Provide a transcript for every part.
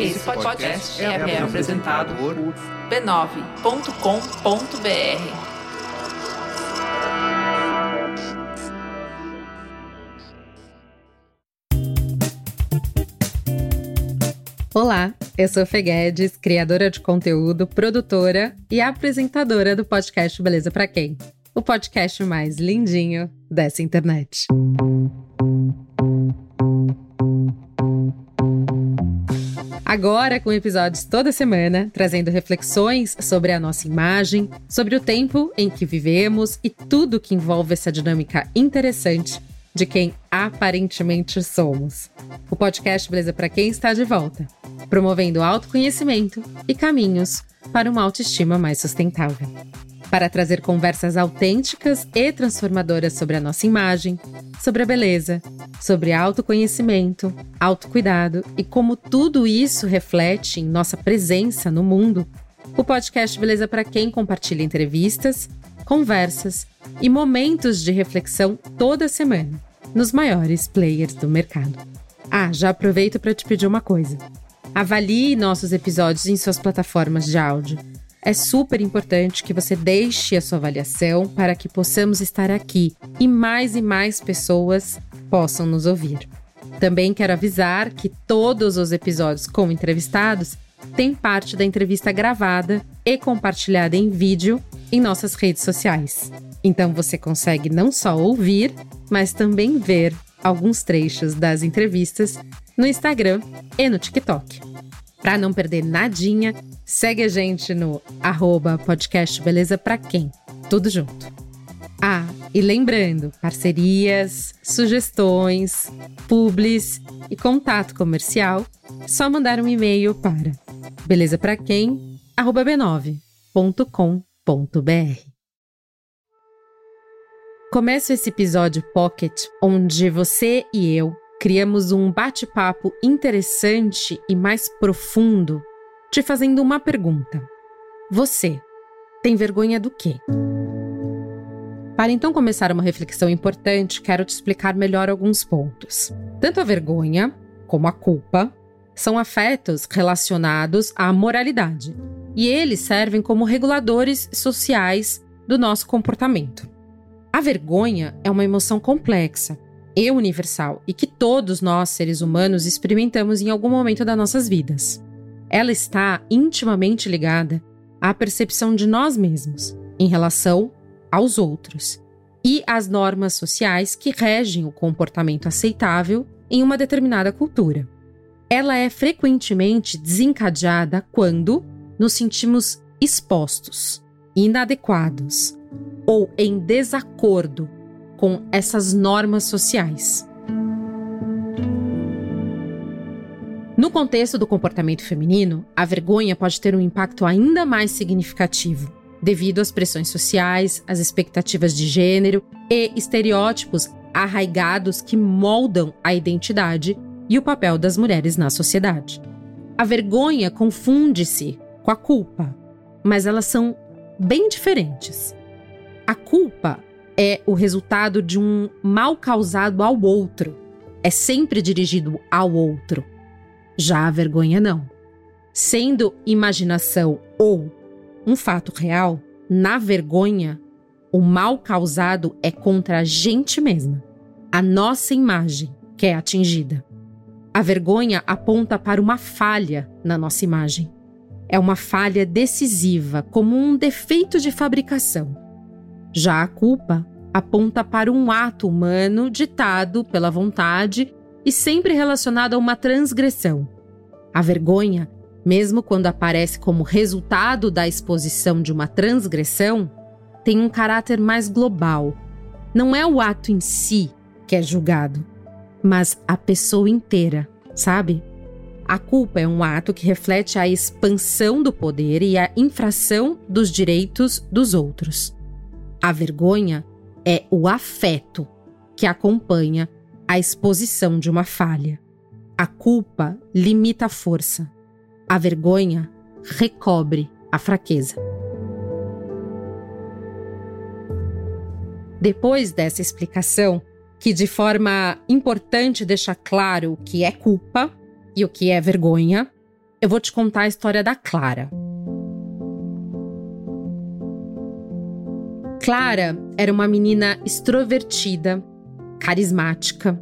Esse podcast é, é apresentado por b9.com.br. Olá, eu sou Fê Guedes, criadora de conteúdo, produtora e apresentadora do podcast Beleza Pra Quem? O podcast mais lindinho dessa internet. Agora com episódios toda semana, trazendo reflexões sobre a nossa imagem, sobre o tempo em que vivemos e tudo que envolve essa dinâmica interessante de quem aparentemente somos. O podcast Beleza para quem está de volta, promovendo autoconhecimento e caminhos para uma autoestima mais sustentável. Para trazer conversas autênticas e transformadoras sobre a nossa imagem, sobre a beleza, sobre autoconhecimento, autocuidado e como tudo isso reflete em nossa presença no mundo, o podcast Beleza para quem compartilha entrevistas, conversas e momentos de reflexão toda semana nos maiores players do mercado. Ah, já aproveito para te pedir uma coisa. Avalie nossos episódios em suas plataformas de áudio. É super importante que você deixe a sua avaliação para que possamos estar aqui e mais e mais pessoas possam nos ouvir. Também quero avisar que todos os episódios com entrevistados têm parte da entrevista gravada e compartilhada em vídeo em nossas redes sociais. Então você consegue não só ouvir, mas também ver alguns trechos das entrevistas no Instagram e no TikTok. Para não perder nadinha, segue a gente no arroba podcast Beleza Pra Quem? Tudo junto. Ah, e lembrando, parcerias, sugestões, publis e contato comercial, só mandar um e-mail para belezapraquem@b9.com.br. Começo esse episódio Pocket, onde você e eu criamos um bate-papo interessante e mais profundo, te fazendo uma pergunta. Você tem vergonha do quê? Para então começar uma reflexão importante, quero te explicar melhor alguns pontos. Tanto a vergonha como a culpa são afetos relacionados à moralidade, e eles servem como reguladores sociais do nosso comportamento. A vergonha é uma emoção complexa e universal e que todos nós, seres humanos, experimentamos em algum momento das nossas vidas. Ela está intimamente ligada à percepção de nós mesmos em relação aos outros e às normas sociais que regem o comportamento aceitável em uma determinada cultura. Ela é frequentemente desencadeada quando nos sentimos expostos, inadequados, ou em desacordo com essas normas sociais. No contexto do comportamento feminino, a vergonha pode ter um impacto ainda mais significativo, devido às pressões sociais, às expectativas de gênero e estereótipos arraigados que moldam a identidade e o papel das mulheres na sociedade. A vergonha confunde-se com a culpa, mas elas são bem diferentes. A culpa é o resultado de um mal causado ao outro. É sempre dirigido ao outro. Já a vergonha não. Sendo imaginação ou um fato real, na vergonha, o mal causado é contra a gente mesma. A nossa imagem que é atingida. A vergonha aponta para uma falha na nossa imagem. É uma falha decisiva, como um defeito de fabricação já a culpa aponta para um ato humano ditado pela vontade e sempre relacionado a uma transgressão. A vergonha, mesmo quando aparece como resultado da exposição de uma transgressão, tem um caráter mais global. Não é o ato em si que é julgado, mas a pessoa inteira, sabe? A culpa é um ato que reflete a expansão do poder e a infração dos direitos dos outros. A vergonha é o afeto que acompanha a exposição de uma falha. A culpa limita a força. A vergonha recobre a fraqueza. Depois dessa explicação, que de forma importante deixa claro o que é culpa e o que é vergonha, eu vou te contar a história da Clara. Clara era uma menina extrovertida, carismática.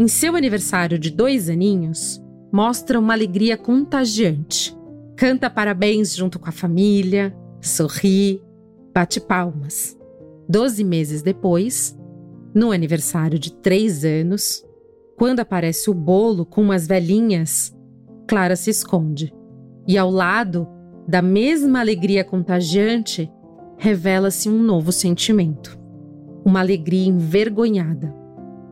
Em seu aniversário de dois aninhos, mostra uma alegria contagiante. Canta parabéns junto com a família, sorri, bate palmas. Doze meses depois, no aniversário de três anos, quando aparece o bolo com umas velhinhas, Clara se esconde. E ao lado da mesma alegria contagiante, revela-se um novo sentimento. Uma alegria envergonhada.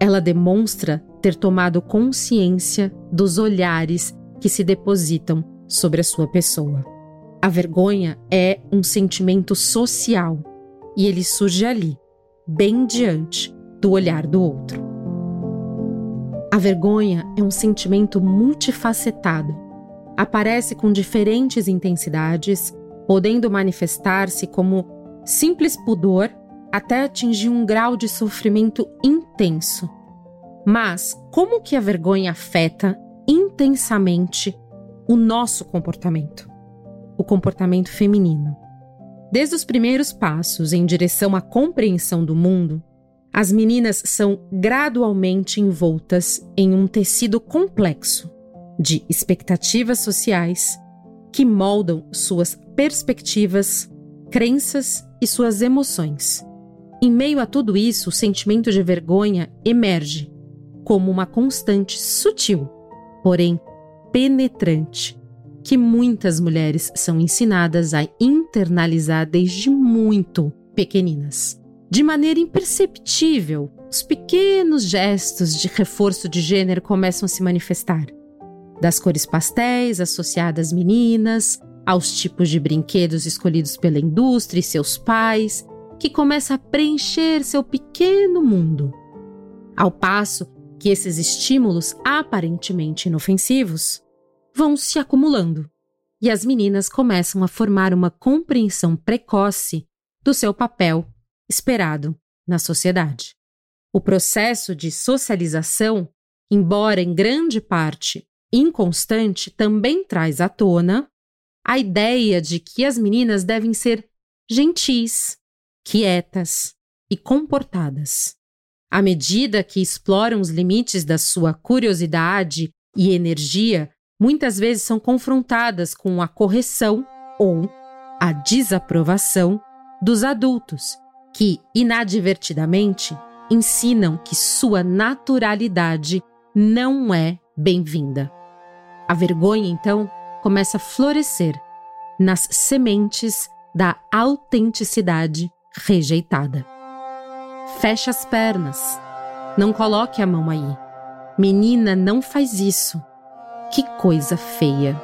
Ela demonstra ter tomado consciência dos olhares que se depositam sobre a sua pessoa. A vergonha é um sentimento social e ele surge ali, bem diante do olhar do outro. A vergonha é um sentimento multifacetado. Aparece com diferentes intensidades, podendo manifestar-se como simples pudor até atingir um grau de sofrimento intenso. Mas como que a vergonha afeta intensamente o nosso comportamento? O comportamento feminino. Desde os primeiros passos em direção à compreensão do mundo, as meninas são gradualmente envoltas em um tecido complexo de expectativas sociais que moldam suas perspectivas, crenças e suas emoções. Em meio a tudo isso, o sentimento de vergonha emerge como uma constante sutil, porém penetrante, que muitas mulheres são ensinadas a internalizar desde muito pequeninas. De maneira imperceptível, os pequenos gestos de reforço de gênero começam a se manifestar. Das cores pastéis associadas às meninas, aos tipos de brinquedos escolhidos pela indústria e seus pais, que começa a preencher seu pequeno mundo. Ao passo que esses estímulos aparentemente inofensivos vão se acumulando e as meninas começam a formar uma compreensão precoce do seu papel esperado na sociedade. O processo de socialização, embora em grande parte inconstante, também traz à tona a ideia de que as meninas devem ser gentis, quietas e comportadas. À medida que exploram os limites da sua curiosidade e energia, muitas vezes são confrontadas com a correção ou a desaprovação dos adultos, que inadvertidamente ensinam que sua naturalidade não é bem-vinda. A vergonha, então, começa a florescer nas sementes da autenticidade rejeitada. Feche as pernas. Não coloque a mão aí. Menina, não faz isso. Que coisa feia.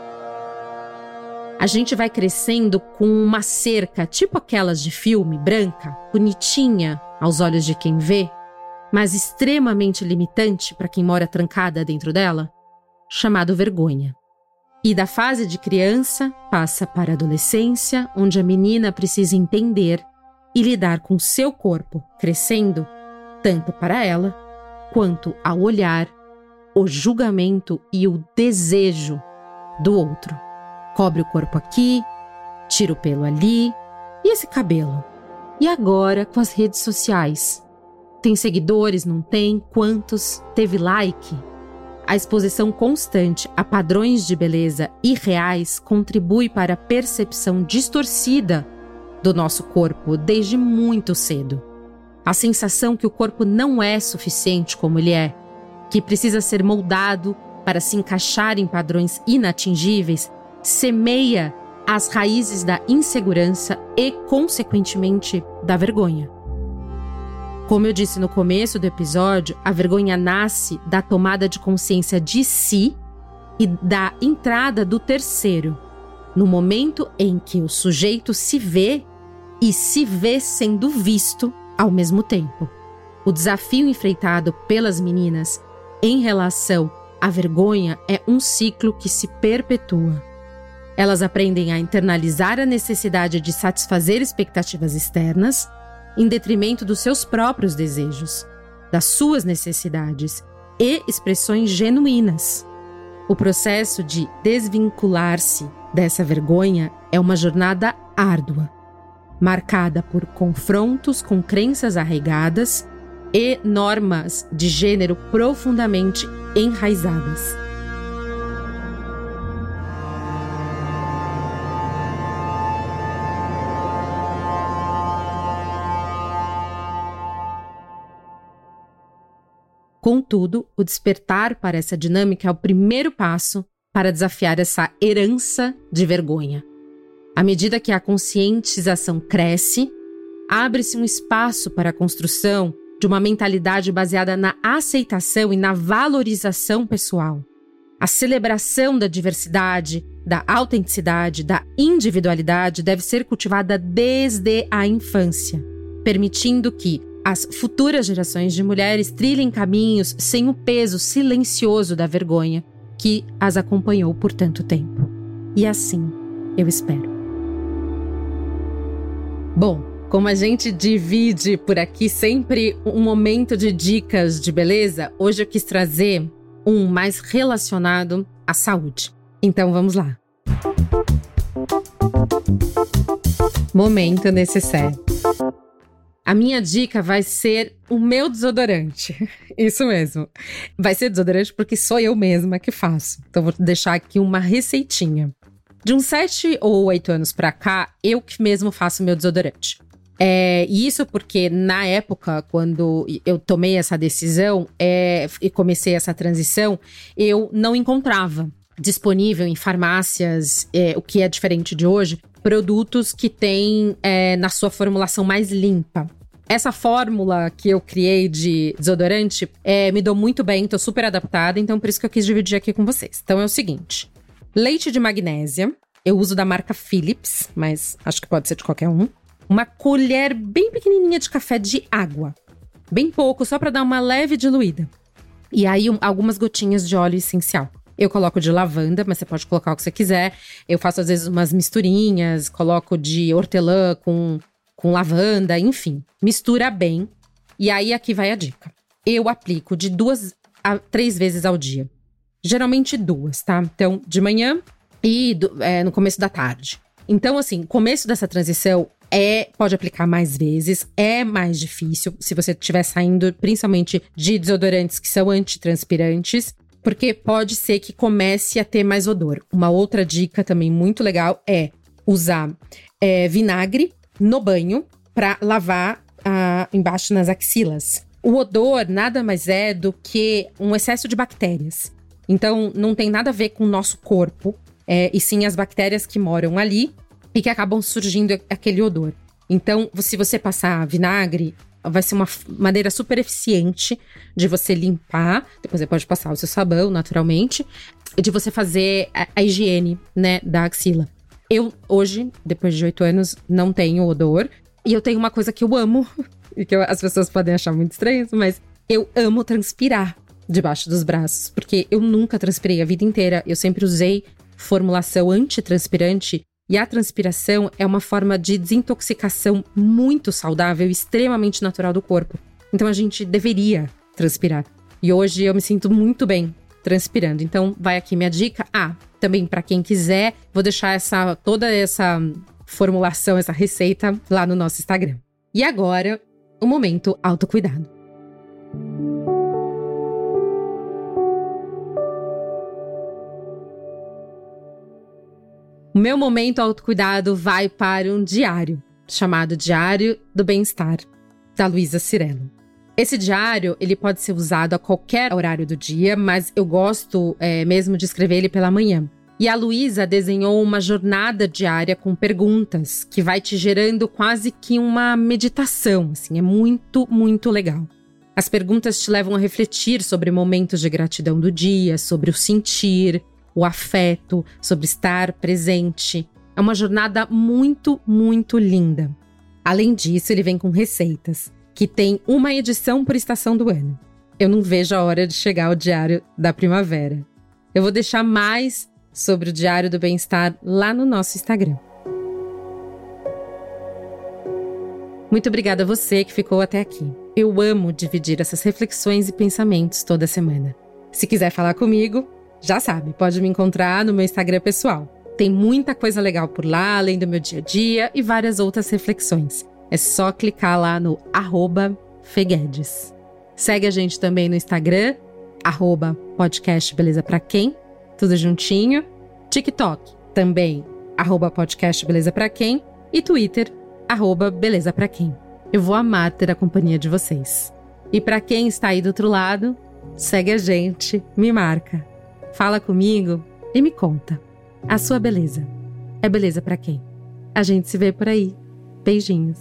A gente vai crescendo com uma cerca, tipo aquelas de filme, branca, bonitinha aos olhos de quem vê, mas extremamente limitante para quem mora trancada dentro dela, chamado vergonha. E da fase de criança passa para a adolescência, onde a menina precisa entender e lidar com seu corpo crescendo, tanto para ela quanto ao olhar, o julgamento e o desejo do outro. Cobre o corpo aqui, tira o pelo ali, e esse cabelo? E agora com as redes sociais? Tem seguidores, não tem? Quantos? Teve like? A exposição constante a padrões de beleza irreais contribui para a percepção distorcida do nosso corpo desde muito cedo. A sensação que o corpo não é suficiente como ele é, que precisa ser moldado para se encaixar em padrões inatingíveis, semeia as raízes da insegurança e, consequentemente, da vergonha. Como eu disse no começo do episódio, a vergonha nasce da tomada de consciência de si e da entrada do terceiro, no momento em que o sujeito se vê e se vê sendo visto ao mesmo tempo. O desafio enfrentado pelas meninas em relação à vergonha é um ciclo que se perpetua. Elas aprendem a internalizar a necessidade de satisfazer expectativas externas em detrimento dos seus próprios desejos, das suas necessidades e expressões genuínas. O processo de desvincular-se dessa vergonha é uma jornada árdua, marcada por confrontos com crenças arraigadas e normas de gênero profundamente enraizadas. Contudo, o despertar para essa dinâmica é o primeiro passo para desafiar essa herança de vergonha. À medida que a conscientização cresce, abre-se um espaço para a construção de uma mentalidade baseada na aceitação e na valorização pessoal. A celebração da diversidade, da autenticidade, da individualidade deve ser cultivada desde a infância, permitindo que as futuras gerações de mulheres trilhem caminhos sem o peso silencioso da vergonha que as acompanhou por tanto tempo. E assim eu espero. Bom, como a gente divide por aqui sempre um momento de dicas de beleza, hoje eu quis trazer um mais relacionado à saúde. Então vamos lá. Momento necessário. A minha dica vai ser o meu desodorante. Isso mesmo. Vai ser desodorante porque sou eu mesma que faço. Então vou deixar aqui uma receitinha. De uns 7 ou 8 anos pra cá, eu que mesmo faço meu desodorante. É, isso porque na época, quando eu tomei essa decisão é, e comecei essa transição, eu não encontrava disponível em farmácias, é, o que é diferente de hoje, produtos que têm é, na sua formulação mais limpa. Essa fórmula que eu criei de desodorante é, me deu muito bem, tô super adaptada, então por isso que eu quis dividir aqui com vocês. Então é o seguinte: leite de magnésia, eu uso da marca Philips, mas acho que pode ser de qualquer um. Uma colher bem pequenininha de café de água. Bem pouco, só para dar uma leve diluída. E aí, um, algumas gotinhas de óleo essencial. Eu coloco de lavanda, mas você pode colocar o que você quiser. Eu faço às vezes umas misturinhas, coloco de hortelã com, com lavanda, enfim. Mistura bem. E aí aqui vai a dica. Eu aplico de duas a três vezes ao dia. Geralmente duas, tá? Então, de manhã e do, é, no começo da tarde. Então, assim, começo dessa transição é pode aplicar mais vezes, é mais difícil se você estiver saindo principalmente de desodorantes que são antitranspirantes porque pode ser que comece a ter mais odor. Uma outra dica também muito legal é usar é, vinagre no banho para lavar ah, embaixo nas axilas. O odor nada mais é do que um excesso de bactérias. Então, não tem nada a ver com o nosso corpo, é, e sim as bactérias que moram ali e que acabam surgindo aquele odor. Então, se você passar vinagre vai ser uma maneira super eficiente de você limpar. Depois você pode passar o seu sabão, naturalmente. De você fazer a, a higiene, né, da axila. Eu, hoje, depois de oito anos, não tenho odor. E eu tenho uma coisa que eu amo, e que eu, as pessoas podem achar muito estranho, mas eu amo transpirar debaixo dos braços. Porque eu nunca transpirei a vida inteira. Eu sempre usei formulação antitranspirante e a transpiração é uma forma de desintoxicação muito saudável extremamente natural do corpo. Então a gente deveria transpirar. E hoje eu me sinto muito bem transpirando. Então vai aqui minha dica. Ah, também para quem quiser, vou deixar essa toda essa formulação, essa receita lá no nosso Instagram. E agora, o momento autocuidado. O meu momento autocuidado vai para um diário, chamado Diário do Bem-Estar, da Luísa Cirello. Esse diário, ele pode ser usado a qualquer horário do dia, mas eu gosto é, mesmo de escrever ele pela manhã. E a Luísa desenhou uma jornada diária com perguntas que vai te gerando quase que uma meditação, assim, é muito, muito legal. As perguntas te levam a refletir sobre momentos de gratidão do dia, sobre o sentir, o afeto, sobre estar presente. É uma jornada muito, muito linda. Além disso, ele vem com receitas, que tem uma edição por estação do ano. Eu não vejo a hora de chegar ao Diário da Primavera. Eu vou deixar mais sobre o Diário do Bem-Estar lá no nosso Instagram. Muito obrigada a você que ficou até aqui. Eu amo dividir essas reflexões e pensamentos toda semana. Se quiser falar comigo, Já sabe, pode me encontrar no meu Instagram pessoal. Tem muita coisa legal por lá, além do meu dia a dia e várias outras reflexões. É só clicar lá no arroba Feguedes. Segue a gente também no Instagram, arroba podcast Beleza Pra Quem, tudo juntinho. TikTok, também, arroba podcast Beleza Pra Quem. E Twitter, arroba Beleza Pra Quem. Eu vou amar ter a companhia de vocês. E para quem está aí do outro lado, segue a gente, me marca. Fala comigo e me conta. A sua beleza é beleza para quem? A gente se vê por aí. Beijinhos.